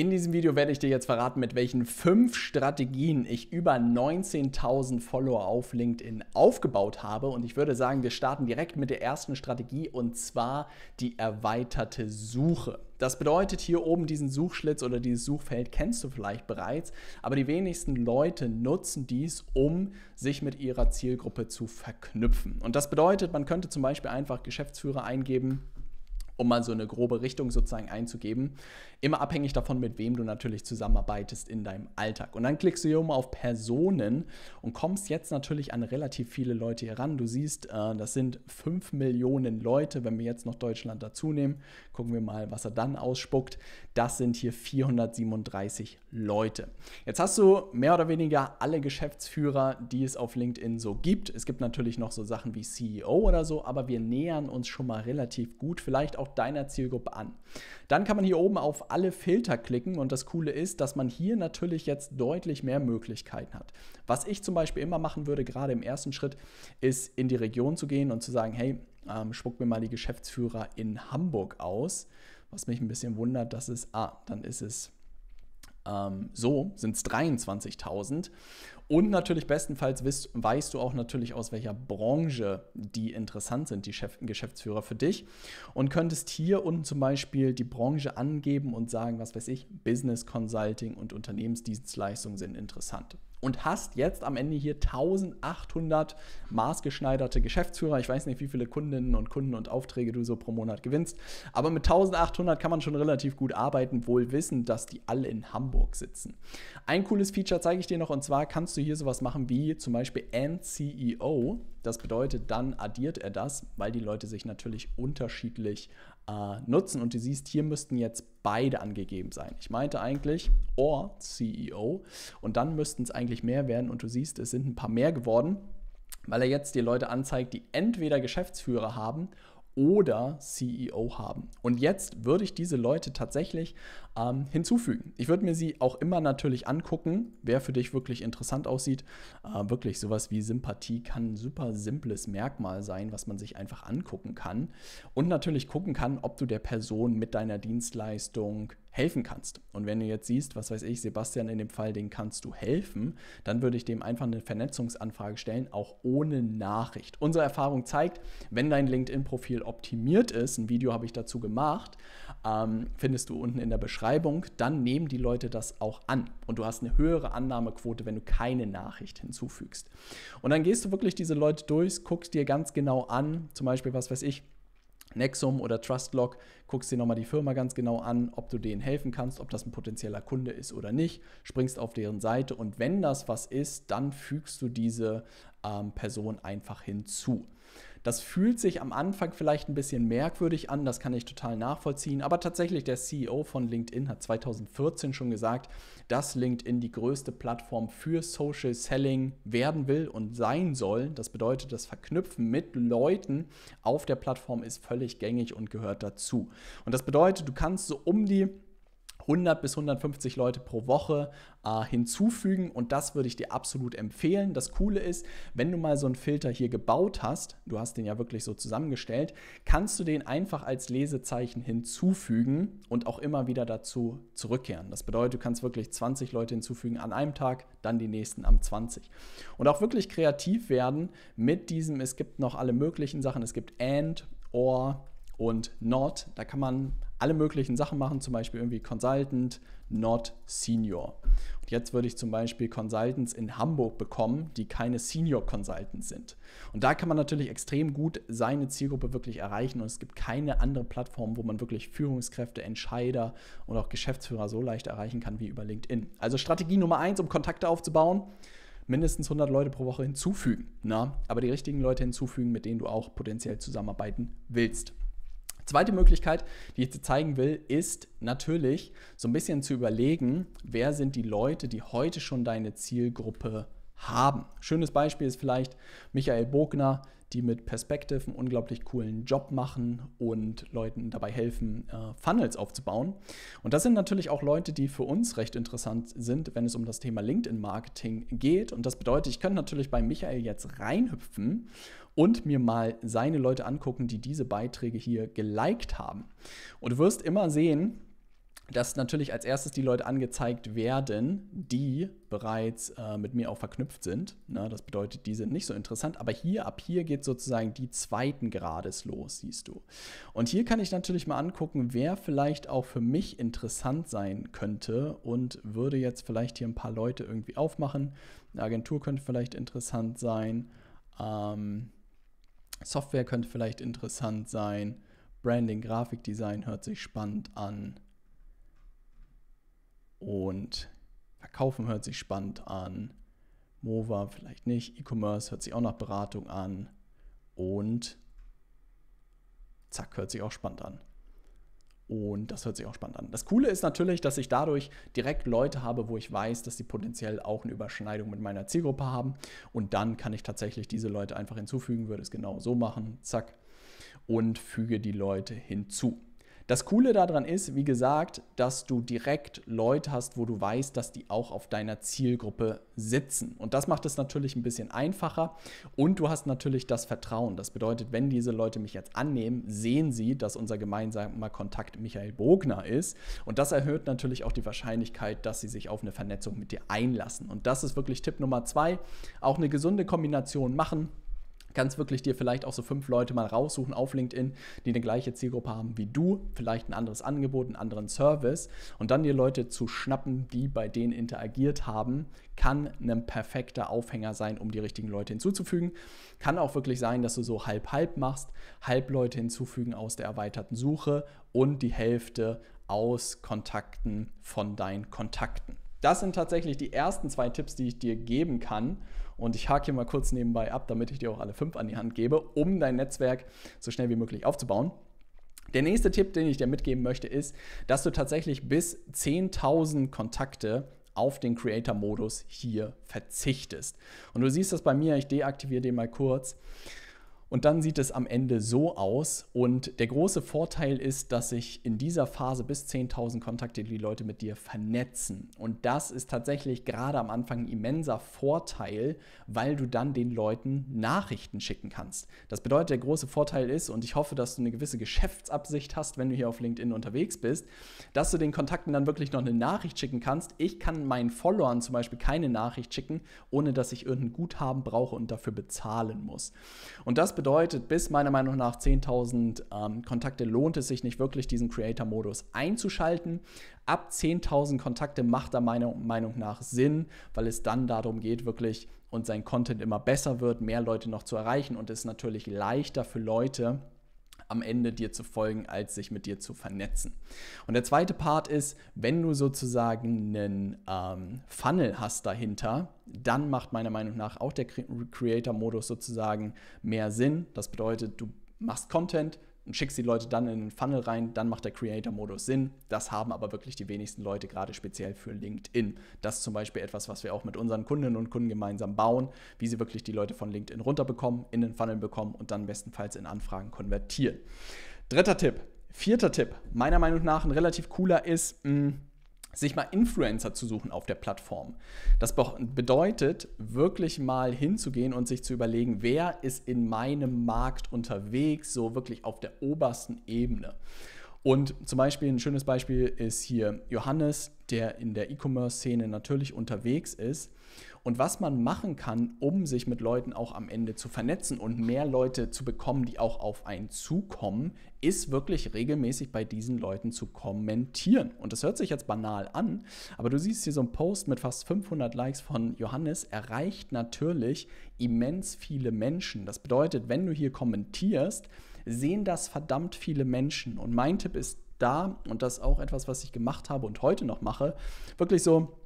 In diesem Video werde ich dir jetzt verraten, mit welchen fünf Strategien ich über 19.000 Follower auf LinkedIn aufgebaut habe. Und ich würde sagen, wir starten direkt mit der ersten Strategie und zwar die erweiterte Suche. Das bedeutet, hier oben diesen Suchschlitz oder dieses Suchfeld kennst du vielleicht bereits, aber die wenigsten Leute nutzen dies, um sich mit ihrer Zielgruppe zu verknüpfen. Und das bedeutet, man könnte zum Beispiel einfach Geschäftsführer eingeben, um mal so eine grobe Richtung sozusagen einzugeben. Immer abhängig davon, mit wem du natürlich zusammenarbeitest in deinem Alltag. Und dann klickst du hier oben auf Personen und kommst jetzt natürlich an relativ viele Leute hier ran. Du siehst, äh, das sind 5 Millionen Leute. Wenn wir jetzt noch Deutschland dazu nehmen, gucken wir mal, was er dann ausspuckt. Das sind hier 437 Leute. Jetzt hast du mehr oder weniger alle Geschäftsführer, die es auf LinkedIn so gibt. Es gibt natürlich noch so Sachen wie CEO oder so, aber wir nähern uns schon mal relativ gut. Vielleicht auch deiner Zielgruppe an. Dann kann man hier oben auf alle Filter klicken und das Coole ist, dass man hier natürlich jetzt deutlich mehr Möglichkeiten hat. Was ich zum Beispiel immer machen würde, gerade im ersten Schritt, ist in die Region zu gehen und zu sagen, hey, ähm, spuck mir mal die Geschäftsführer in Hamburg aus. Was mich ein bisschen wundert, dass es, ah, dann ist es ähm, so, sind es 23.000. Und natürlich bestenfalls weißt, weißt, du auch natürlich aus welcher Branche die interessant sind, die Chef Geschäftsführer für dich. Und könntest hier unten zum Beispiel die Branche angeben und sagen, was weiß ich, Business Consulting und Unternehmensdienstleistungen sind interessant und hast jetzt am Ende hier 1800 maßgeschneiderte Geschäftsführer. Ich weiß nicht, wie viele Kundinnen und Kunden und Aufträge du so pro Monat gewinnst, aber mit 1800 kann man schon relativ gut arbeiten, wohl wissend, dass die alle in Hamburg sitzen. Ein cooles Feature zeige ich dir noch und zwar kannst du hier sowas machen wie zum Beispiel AndCEO. Das bedeutet, dann addiert er das, weil die Leute sich natürlich unterschiedlich äh, nutzen. Und du siehst, hier müssten jetzt beide angegeben sein. Ich meinte eigentlich or CEO und dann müssten es eigentlich mehr werden. Und du siehst, es sind ein paar mehr geworden, weil er jetzt die Leute anzeigt, die entweder Geschäftsführer haben oder CEO haben. Und jetzt würde ich diese Leute tatsächlich ähm, hinzufügen. Ich würde mir sie auch immer natürlich angucken, wer für dich wirklich interessant aussieht. Äh, wirklich sowas wie Sympathie kann ein super simples Merkmal sein, was man sich einfach angucken kann. Und natürlich gucken kann, ob du der Person mit deiner Dienstleistung helfen kannst. Und wenn du jetzt siehst, was weiß ich, Sebastian in dem Fall, den kannst du helfen, dann würde ich dem einfach eine Vernetzungsanfrage stellen, auch ohne Nachricht. Unsere Erfahrung zeigt, wenn dein LinkedIn-Profil optimiert ist, ein Video habe ich dazu gemacht, ähm, findest du unten in der Beschreibung, dann nehmen die Leute das auch an. Und du hast eine höhere Annahmequote, wenn du keine Nachricht hinzufügst. Und dann gehst du wirklich diese Leute durch, guckst dir ganz genau an, zum Beispiel, was weiß ich, Nexum oder Trustlog, guckst dir nochmal die Firma ganz genau an, ob du denen helfen kannst, ob das ein potenzieller Kunde ist oder nicht, springst auf deren Seite und wenn das was ist, dann fügst du diese ähm, Person einfach hinzu. Das fühlt sich am Anfang vielleicht ein bisschen merkwürdig an, das kann ich total nachvollziehen, aber tatsächlich der CEO von LinkedIn hat 2014 schon gesagt, dass LinkedIn die größte Plattform für Social Selling werden will und sein soll. Das bedeutet, das Verknüpfen mit Leuten auf der Plattform ist völlig gängig und gehört dazu. Und das bedeutet, du kannst so um die 100 bis 150 Leute pro Woche äh, hinzufügen und das würde ich dir absolut empfehlen. Das Coole ist, wenn du mal so einen Filter hier gebaut hast, du hast den ja wirklich so zusammengestellt, kannst du den einfach als Lesezeichen hinzufügen und auch immer wieder dazu zurückkehren. Das bedeutet, du kannst wirklich 20 Leute hinzufügen an einem Tag, dann die nächsten am 20. Und auch wirklich kreativ werden mit diesem, es gibt noch alle möglichen Sachen, es gibt and, or, und Not, da kann man alle möglichen Sachen machen, zum Beispiel irgendwie Consultant, Not Senior. Und jetzt würde ich zum Beispiel Consultants in Hamburg bekommen, die keine Senior Consultants sind. Und da kann man natürlich extrem gut seine Zielgruppe wirklich erreichen und es gibt keine andere Plattform, wo man wirklich Führungskräfte, Entscheider und auch Geschäftsführer so leicht erreichen kann wie über LinkedIn. Also Strategie Nummer eins, um Kontakte aufzubauen mindestens 100 Leute pro Woche hinzufügen. Na? Aber die richtigen Leute hinzufügen, mit denen du auch potenziell zusammenarbeiten willst. Zweite Möglichkeit, die ich dir zeigen will, ist natürlich so ein bisschen zu überlegen, wer sind die Leute, die heute schon deine Zielgruppe haben. Schönes Beispiel ist vielleicht Michael Bogner, die mit Perspective einen unglaublich coolen Job machen und Leuten dabei helfen, äh, Funnels aufzubauen. Und das sind natürlich auch Leute, die für uns recht interessant sind, wenn es um das Thema LinkedIn-Marketing geht. Und das bedeutet, ich könnte natürlich bei Michael jetzt reinhüpfen und mir mal seine Leute angucken, die diese Beiträge hier geliked haben. Und du wirst immer sehen, dass natürlich als erstes die Leute angezeigt werden, die bereits äh, mit mir auch verknüpft sind. Na, das bedeutet, die sind nicht so interessant. Aber hier, ab hier geht sozusagen die zweiten Grades los, siehst du. Und hier kann ich natürlich mal angucken, wer vielleicht auch für mich interessant sein könnte und würde jetzt vielleicht hier ein paar Leute irgendwie aufmachen. Eine Agentur könnte vielleicht interessant sein. Ähm, Software könnte vielleicht interessant sein. Branding, Grafikdesign hört sich spannend an. Und Verkaufen hört sich spannend an. Mova vielleicht nicht. E-Commerce hört sich auch nach Beratung an. Und zack, hört sich auch spannend an. Und das hört sich auch spannend an. Das Coole ist natürlich, dass ich dadurch direkt Leute habe, wo ich weiß, dass sie potenziell auch eine Überschneidung mit meiner Zielgruppe haben. Und dann kann ich tatsächlich diese Leute einfach hinzufügen, würde es genau so machen, zack, und füge die Leute hinzu. Das Coole daran ist, wie gesagt, dass du direkt Leute hast, wo du weißt, dass die auch auf deiner Zielgruppe sitzen. Und das macht es natürlich ein bisschen einfacher. Und du hast natürlich das Vertrauen. Das bedeutet, wenn diese Leute mich jetzt annehmen, sehen sie, dass unser gemeinsamer Kontakt Michael Bogner ist. Und das erhöht natürlich auch die Wahrscheinlichkeit, dass sie sich auf eine Vernetzung mit dir einlassen. Und das ist wirklich Tipp Nummer zwei. Auch eine gesunde Kombination machen kannst wirklich dir vielleicht auch so fünf Leute mal raussuchen auf LinkedIn, die eine gleiche Zielgruppe haben wie du, vielleicht ein anderes Angebot, einen anderen Service und dann dir Leute zu schnappen, die bei denen interagiert haben, kann ein perfekter Aufhänger sein, um die richtigen Leute hinzuzufügen. Kann auch wirklich sein, dass du so halb-halb machst, halb Leute hinzufügen aus der erweiterten Suche und die Hälfte aus Kontakten von deinen Kontakten. Das sind tatsächlich die ersten zwei Tipps, die ich dir geben kann und ich hake hier mal kurz nebenbei ab, damit ich dir auch alle fünf an die Hand gebe, um dein Netzwerk so schnell wie möglich aufzubauen. Der nächste Tipp, den ich dir mitgeben möchte, ist, dass du tatsächlich bis 10.000 Kontakte auf den Creator-Modus hier verzichtest. Und du siehst das bei mir, ich deaktiviere den mal kurz. Und dann sieht es am Ende so aus. Und der große Vorteil ist, dass sich in dieser Phase bis 10.000 Kontakte die Leute mit dir vernetzen. Und das ist tatsächlich gerade am Anfang ein immenser Vorteil, weil du dann den Leuten Nachrichten schicken kannst. Das bedeutet, der große Vorteil ist, und ich hoffe, dass du eine gewisse Geschäftsabsicht hast, wenn du hier auf LinkedIn unterwegs bist, dass du den Kontakten dann wirklich noch eine Nachricht schicken kannst. Ich kann meinen Followern zum Beispiel keine Nachricht schicken, ohne dass ich irgendein Guthaben brauche und dafür bezahlen muss. Und das bedeutet, bis meiner Meinung nach 10.000 ähm, Kontakte lohnt es sich nicht wirklich, diesen Creator-Modus einzuschalten. Ab 10.000 Kontakte macht er meiner Meinung nach Sinn, weil es dann darum geht, wirklich und sein Content immer besser wird, mehr Leute noch zu erreichen und es ist natürlich leichter für Leute, am Ende dir zu folgen, als sich mit dir zu vernetzen. Und der zweite Part ist, wenn du sozusagen einen ähm, Funnel hast dahinter, dann macht meiner Meinung nach auch der Creator-Modus sozusagen mehr Sinn. Das bedeutet, du machst Content, und schickst die Leute dann in den Funnel rein, dann macht der Creator-Modus Sinn. Das haben aber wirklich die wenigsten Leute, gerade speziell für LinkedIn. Das ist zum Beispiel etwas, was wir auch mit unseren Kundinnen und Kunden gemeinsam bauen, wie sie wirklich die Leute von LinkedIn runterbekommen, in den Funnel bekommen und dann bestenfalls in Anfragen konvertieren. Dritter Tipp. Vierter Tipp, meiner Meinung nach ein relativ cooler ist, mh, hm, sich mal Influencer zu suchen auf der Plattform. Das bedeutet, wirklich mal hinzugehen und sich zu überlegen, wer ist in meinem Markt unterwegs, so wirklich auf der obersten Ebene. Und zum Beispiel ein schönes Beispiel ist hier Johannes, der in der E-Commerce-Szene natürlich unterwegs ist und was man machen kann, um sich mit Leuten auch am Ende zu vernetzen und mehr Leute zu bekommen, die auch auf einen zukommen, ist wirklich regelmäßig bei diesen Leuten zu kommentieren. Und das hört sich jetzt banal an, aber du siehst hier so ein Post mit fast 500 Likes von Johannes, erreicht natürlich immens viele Menschen. Das bedeutet, wenn du hier kommentierst, sehen das verdammt viele Menschen. Und mein Tipp ist da, und das ist auch etwas, was ich gemacht habe und heute noch mache, wirklich so,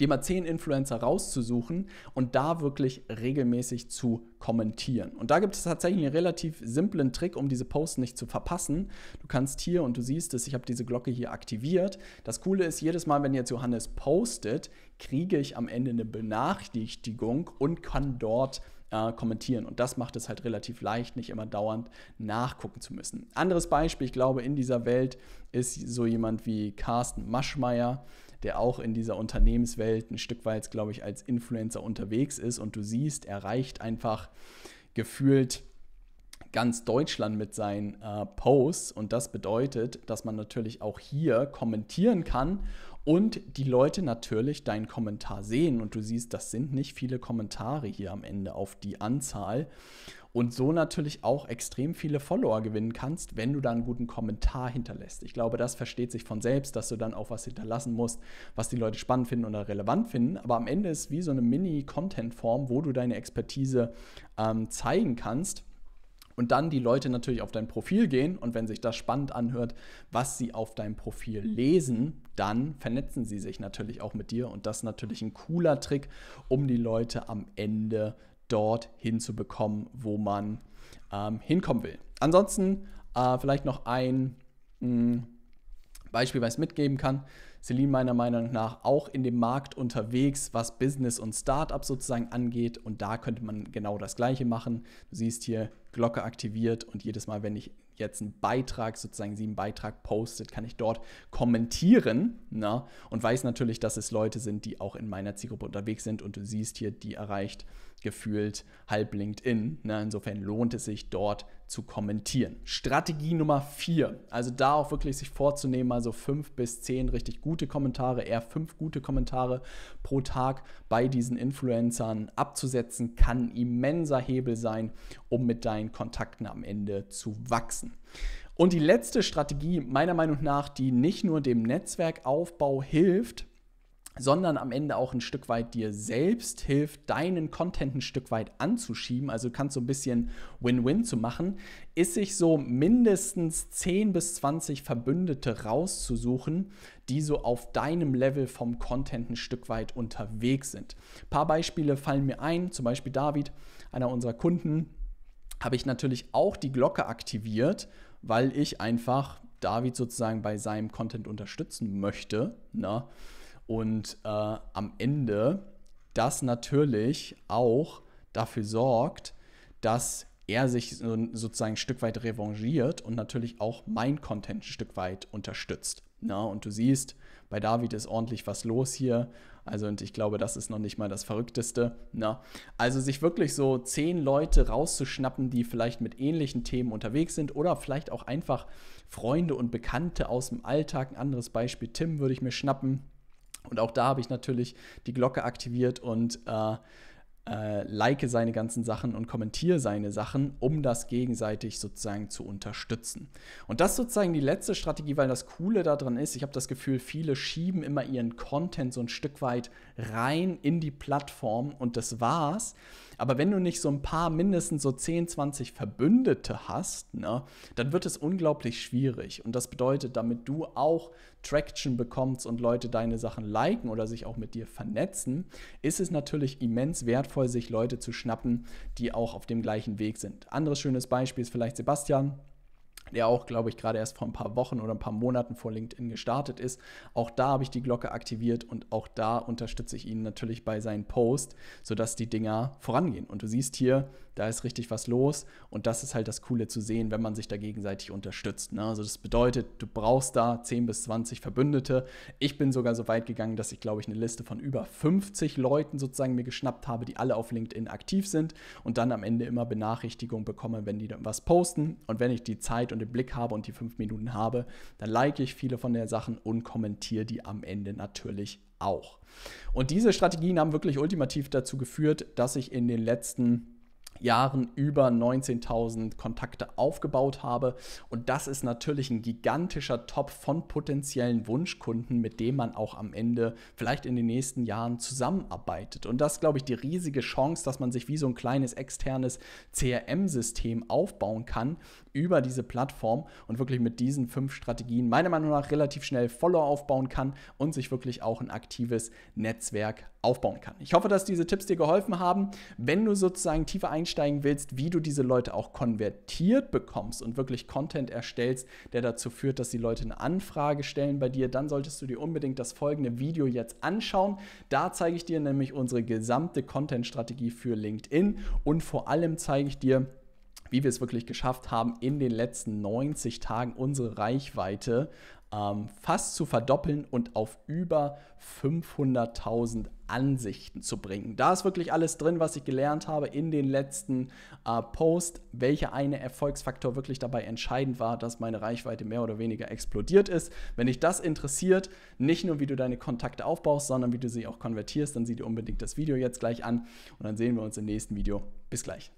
dir mal zehn Influencer rauszusuchen und da wirklich regelmäßig zu kommentieren. Und da gibt es tatsächlich einen relativ simplen Trick, um diese Posts nicht zu verpassen. Du kannst hier, und du siehst es, ich habe diese Glocke hier aktiviert. Das Coole ist, jedes Mal, wenn jetzt Johannes postet, kriege ich am Ende eine Benachrichtigung und kann dort äh, kommentieren. Und das macht es halt relativ leicht, nicht immer dauernd nachgucken zu müssen. Anderes Beispiel, ich glaube, in dieser Welt ist so jemand wie Carsten Maschmeyer der auch in dieser Unternehmenswelt ein Stück weit, glaube ich, als Influencer unterwegs ist und du siehst, er reicht einfach gefühlt ganz Deutschland mit seinen äh, Posts und das bedeutet, dass man natürlich auch hier kommentieren kann und die Leute natürlich deinen Kommentar sehen und du siehst, das sind nicht viele Kommentare hier am Ende auf die Anzahl und so natürlich auch extrem viele Follower gewinnen kannst, wenn du da einen guten Kommentar hinterlässt. Ich glaube, das versteht sich von selbst, dass du dann auch was hinterlassen musst, was die Leute spannend finden oder relevant finden. Aber am Ende ist es wie so eine Mini-Content-Form, wo du deine Expertise ähm, zeigen kannst und dann die Leute natürlich auf dein Profil gehen und wenn sich das spannend anhört, was sie auf deinem Profil lesen, dann vernetzen sie sich natürlich auch mit dir und das ist natürlich ein cooler Trick, um die Leute am Ende dort hinzubekommen, wo man ähm, hinkommen will. Ansonsten äh, vielleicht noch ein mh, hm, Beispiel, was ich mitgeben kann. Celine meiner Meinung nach auch in dem Markt unterwegs, was Business und Startup sozusagen angeht. Und da könnte man genau das Gleiche machen. Du siehst hier Glocke aktiviert und jedes Mal, wenn ich jetzt einen Beitrag, sozusagen sie einen Beitrag postet, kann ich dort kommentieren na, ne? und weiß natürlich, dass es Leute sind, die auch in meiner Zielgruppe unterwegs sind und du siehst hier, die erreicht gefühlt halb LinkedIn. Ne? Insofern lohnt es sich dort zu kommentieren. Strategie Nummer vier, also da auch wirklich sich vorzunehmen, also fünf bis zehn richtig gute Kommentare, eher fünf gute Kommentare pro Tag bei diesen Influencern abzusetzen, kann immenser Hebel sein, um mit deinen Kontakten am Ende zu wachsen. Und die letzte Strategie, meiner Meinung nach, die nicht nur dem Netzwerkaufbau hilft, sondern am Ende auch ein Stück weit dir selbst hilft, deinen Content ein Stück weit anzuschieben, also kannst so ein bisschen Win-Win zu machen, ist sich so mindestens 10 bis 20 Verbündete rauszusuchen, die so auf deinem Level vom Content ein Stück weit unterwegs sind. Ein paar Beispiele fallen mir ein, zum Beispiel David, einer unserer Kunden, habe ich natürlich auch die Glocke aktiviert, weil ich einfach David sozusagen bei seinem Content unterstützen möchte. Ne? Und äh, am Ende das natürlich auch dafür sorgt, dass er sich so, sozusagen ein Stück weit revanchiert und natürlich auch mein Content ein Stück weit unterstützt. Na, und du siehst, bei David ist ordentlich was los hier. Also, und ich glaube, das ist noch nicht mal das Verrückteste. Na? Also, sich wirklich so zehn Leute rauszuschnappen, die vielleicht mit ähnlichen Themen unterwegs sind oder vielleicht auch einfach Freunde und Bekannte aus dem Alltag. Ein anderes Beispiel, Tim würde ich mir schnappen und auch da habe ich natürlich die Glocke aktiviert und äh, äh, like seine ganzen Sachen und kommentiere seine Sachen, um das gegenseitig sozusagen zu unterstützen. Und das ist sozusagen die letzte Strategie, weil das Coole daran ist, ich habe das Gefühl, viele schieben immer ihren Content so ein Stück weit rein in die Plattform und das war's. Aber wenn du nicht so ein paar, mindestens so 10, 20 Verbündete hast, ne, dann wird es unglaublich schwierig. Und das bedeutet, damit du auch Traction bekommst und Leute deine Sachen liken oder sich auch mit dir vernetzen, ist es natürlich immens wertvoll, sich Leute zu schnappen, die auch auf dem gleichen Weg sind. Anderes schönes Beispiel ist vielleicht Sebastian der auch, glaube ich, gerade erst vor ein paar Wochen oder ein paar Monaten vor LinkedIn gestartet ist. Auch da habe ich die Glocke aktiviert und auch da unterstütze ich ihn natürlich bei seinen Posts, sodass die Dinger vorangehen. Und du siehst hier, da ist richtig was los und das ist halt das Coole zu sehen, wenn man sich da gegenseitig unterstützt. Ne? Also das bedeutet, du brauchst da 10 bis 20 Verbündete. Ich bin sogar so weit gegangen, dass ich, glaube ich, eine Liste von über 50 Leuten sozusagen mir geschnappt habe, die alle auf LinkedIn aktiv sind und dann am Ende immer Benachrichtigung bekomme, wenn die was posten und wenn ich die Zeit und den Blick habe und die fünf Minuten habe, dann like ich viele von den Sachen und kommentiere die am Ende natürlich auch. Und diese Strategien haben wirklich ultimativ dazu geführt, dass ich in den letzten Jahren über 19.000 Kontakte aufgebaut habe. Und das ist natürlich ein gigantischer Top von potenziellen Wunschkunden, mit dem man auch am Ende vielleicht in den nächsten Jahren zusammenarbeitet. Und das ist, glaube ich, die riesige Chance, dass man sich wie so ein kleines externes CRM-System aufbauen kann über diese Plattform und wirklich mit diesen fünf Strategien meiner Meinung nach relativ schnell Follower aufbauen kann und sich wirklich auch ein aktives Netzwerk aufbauen kann. Ich hoffe, dass diese Tipps dir geholfen haben. Wenn du sozusagen tiefer einsteigen willst, wie du diese Leute auch konvertiert bekommst und wirklich Content erstellst, der dazu führt, dass die Leute eine Anfrage stellen bei dir, dann solltest du dir unbedingt das folgende Video jetzt anschauen. Da zeige ich dir nämlich unsere gesamte Content-Strategie für LinkedIn und vor allem zeige ich dir, wie wir es wirklich geschafft haben, in den letzten 90 Tagen unsere Reichweite ähm, fast zu verdoppeln und auf über 500.000 Ansichten zu bringen. Da ist wirklich alles drin, was ich gelernt habe in den letzten äh, Post, welcher eine Erfolgsfaktor wirklich dabei entscheidend war, dass meine Reichweite mehr oder weniger explodiert ist. Wenn dich das interessiert, nicht nur wie du deine Kontakte aufbaust, sondern wie du sie auch konvertierst, dann sieh dir unbedingt das Video jetzt gleich an und dann sehen wir uns im nächsten Video. Bis gleich.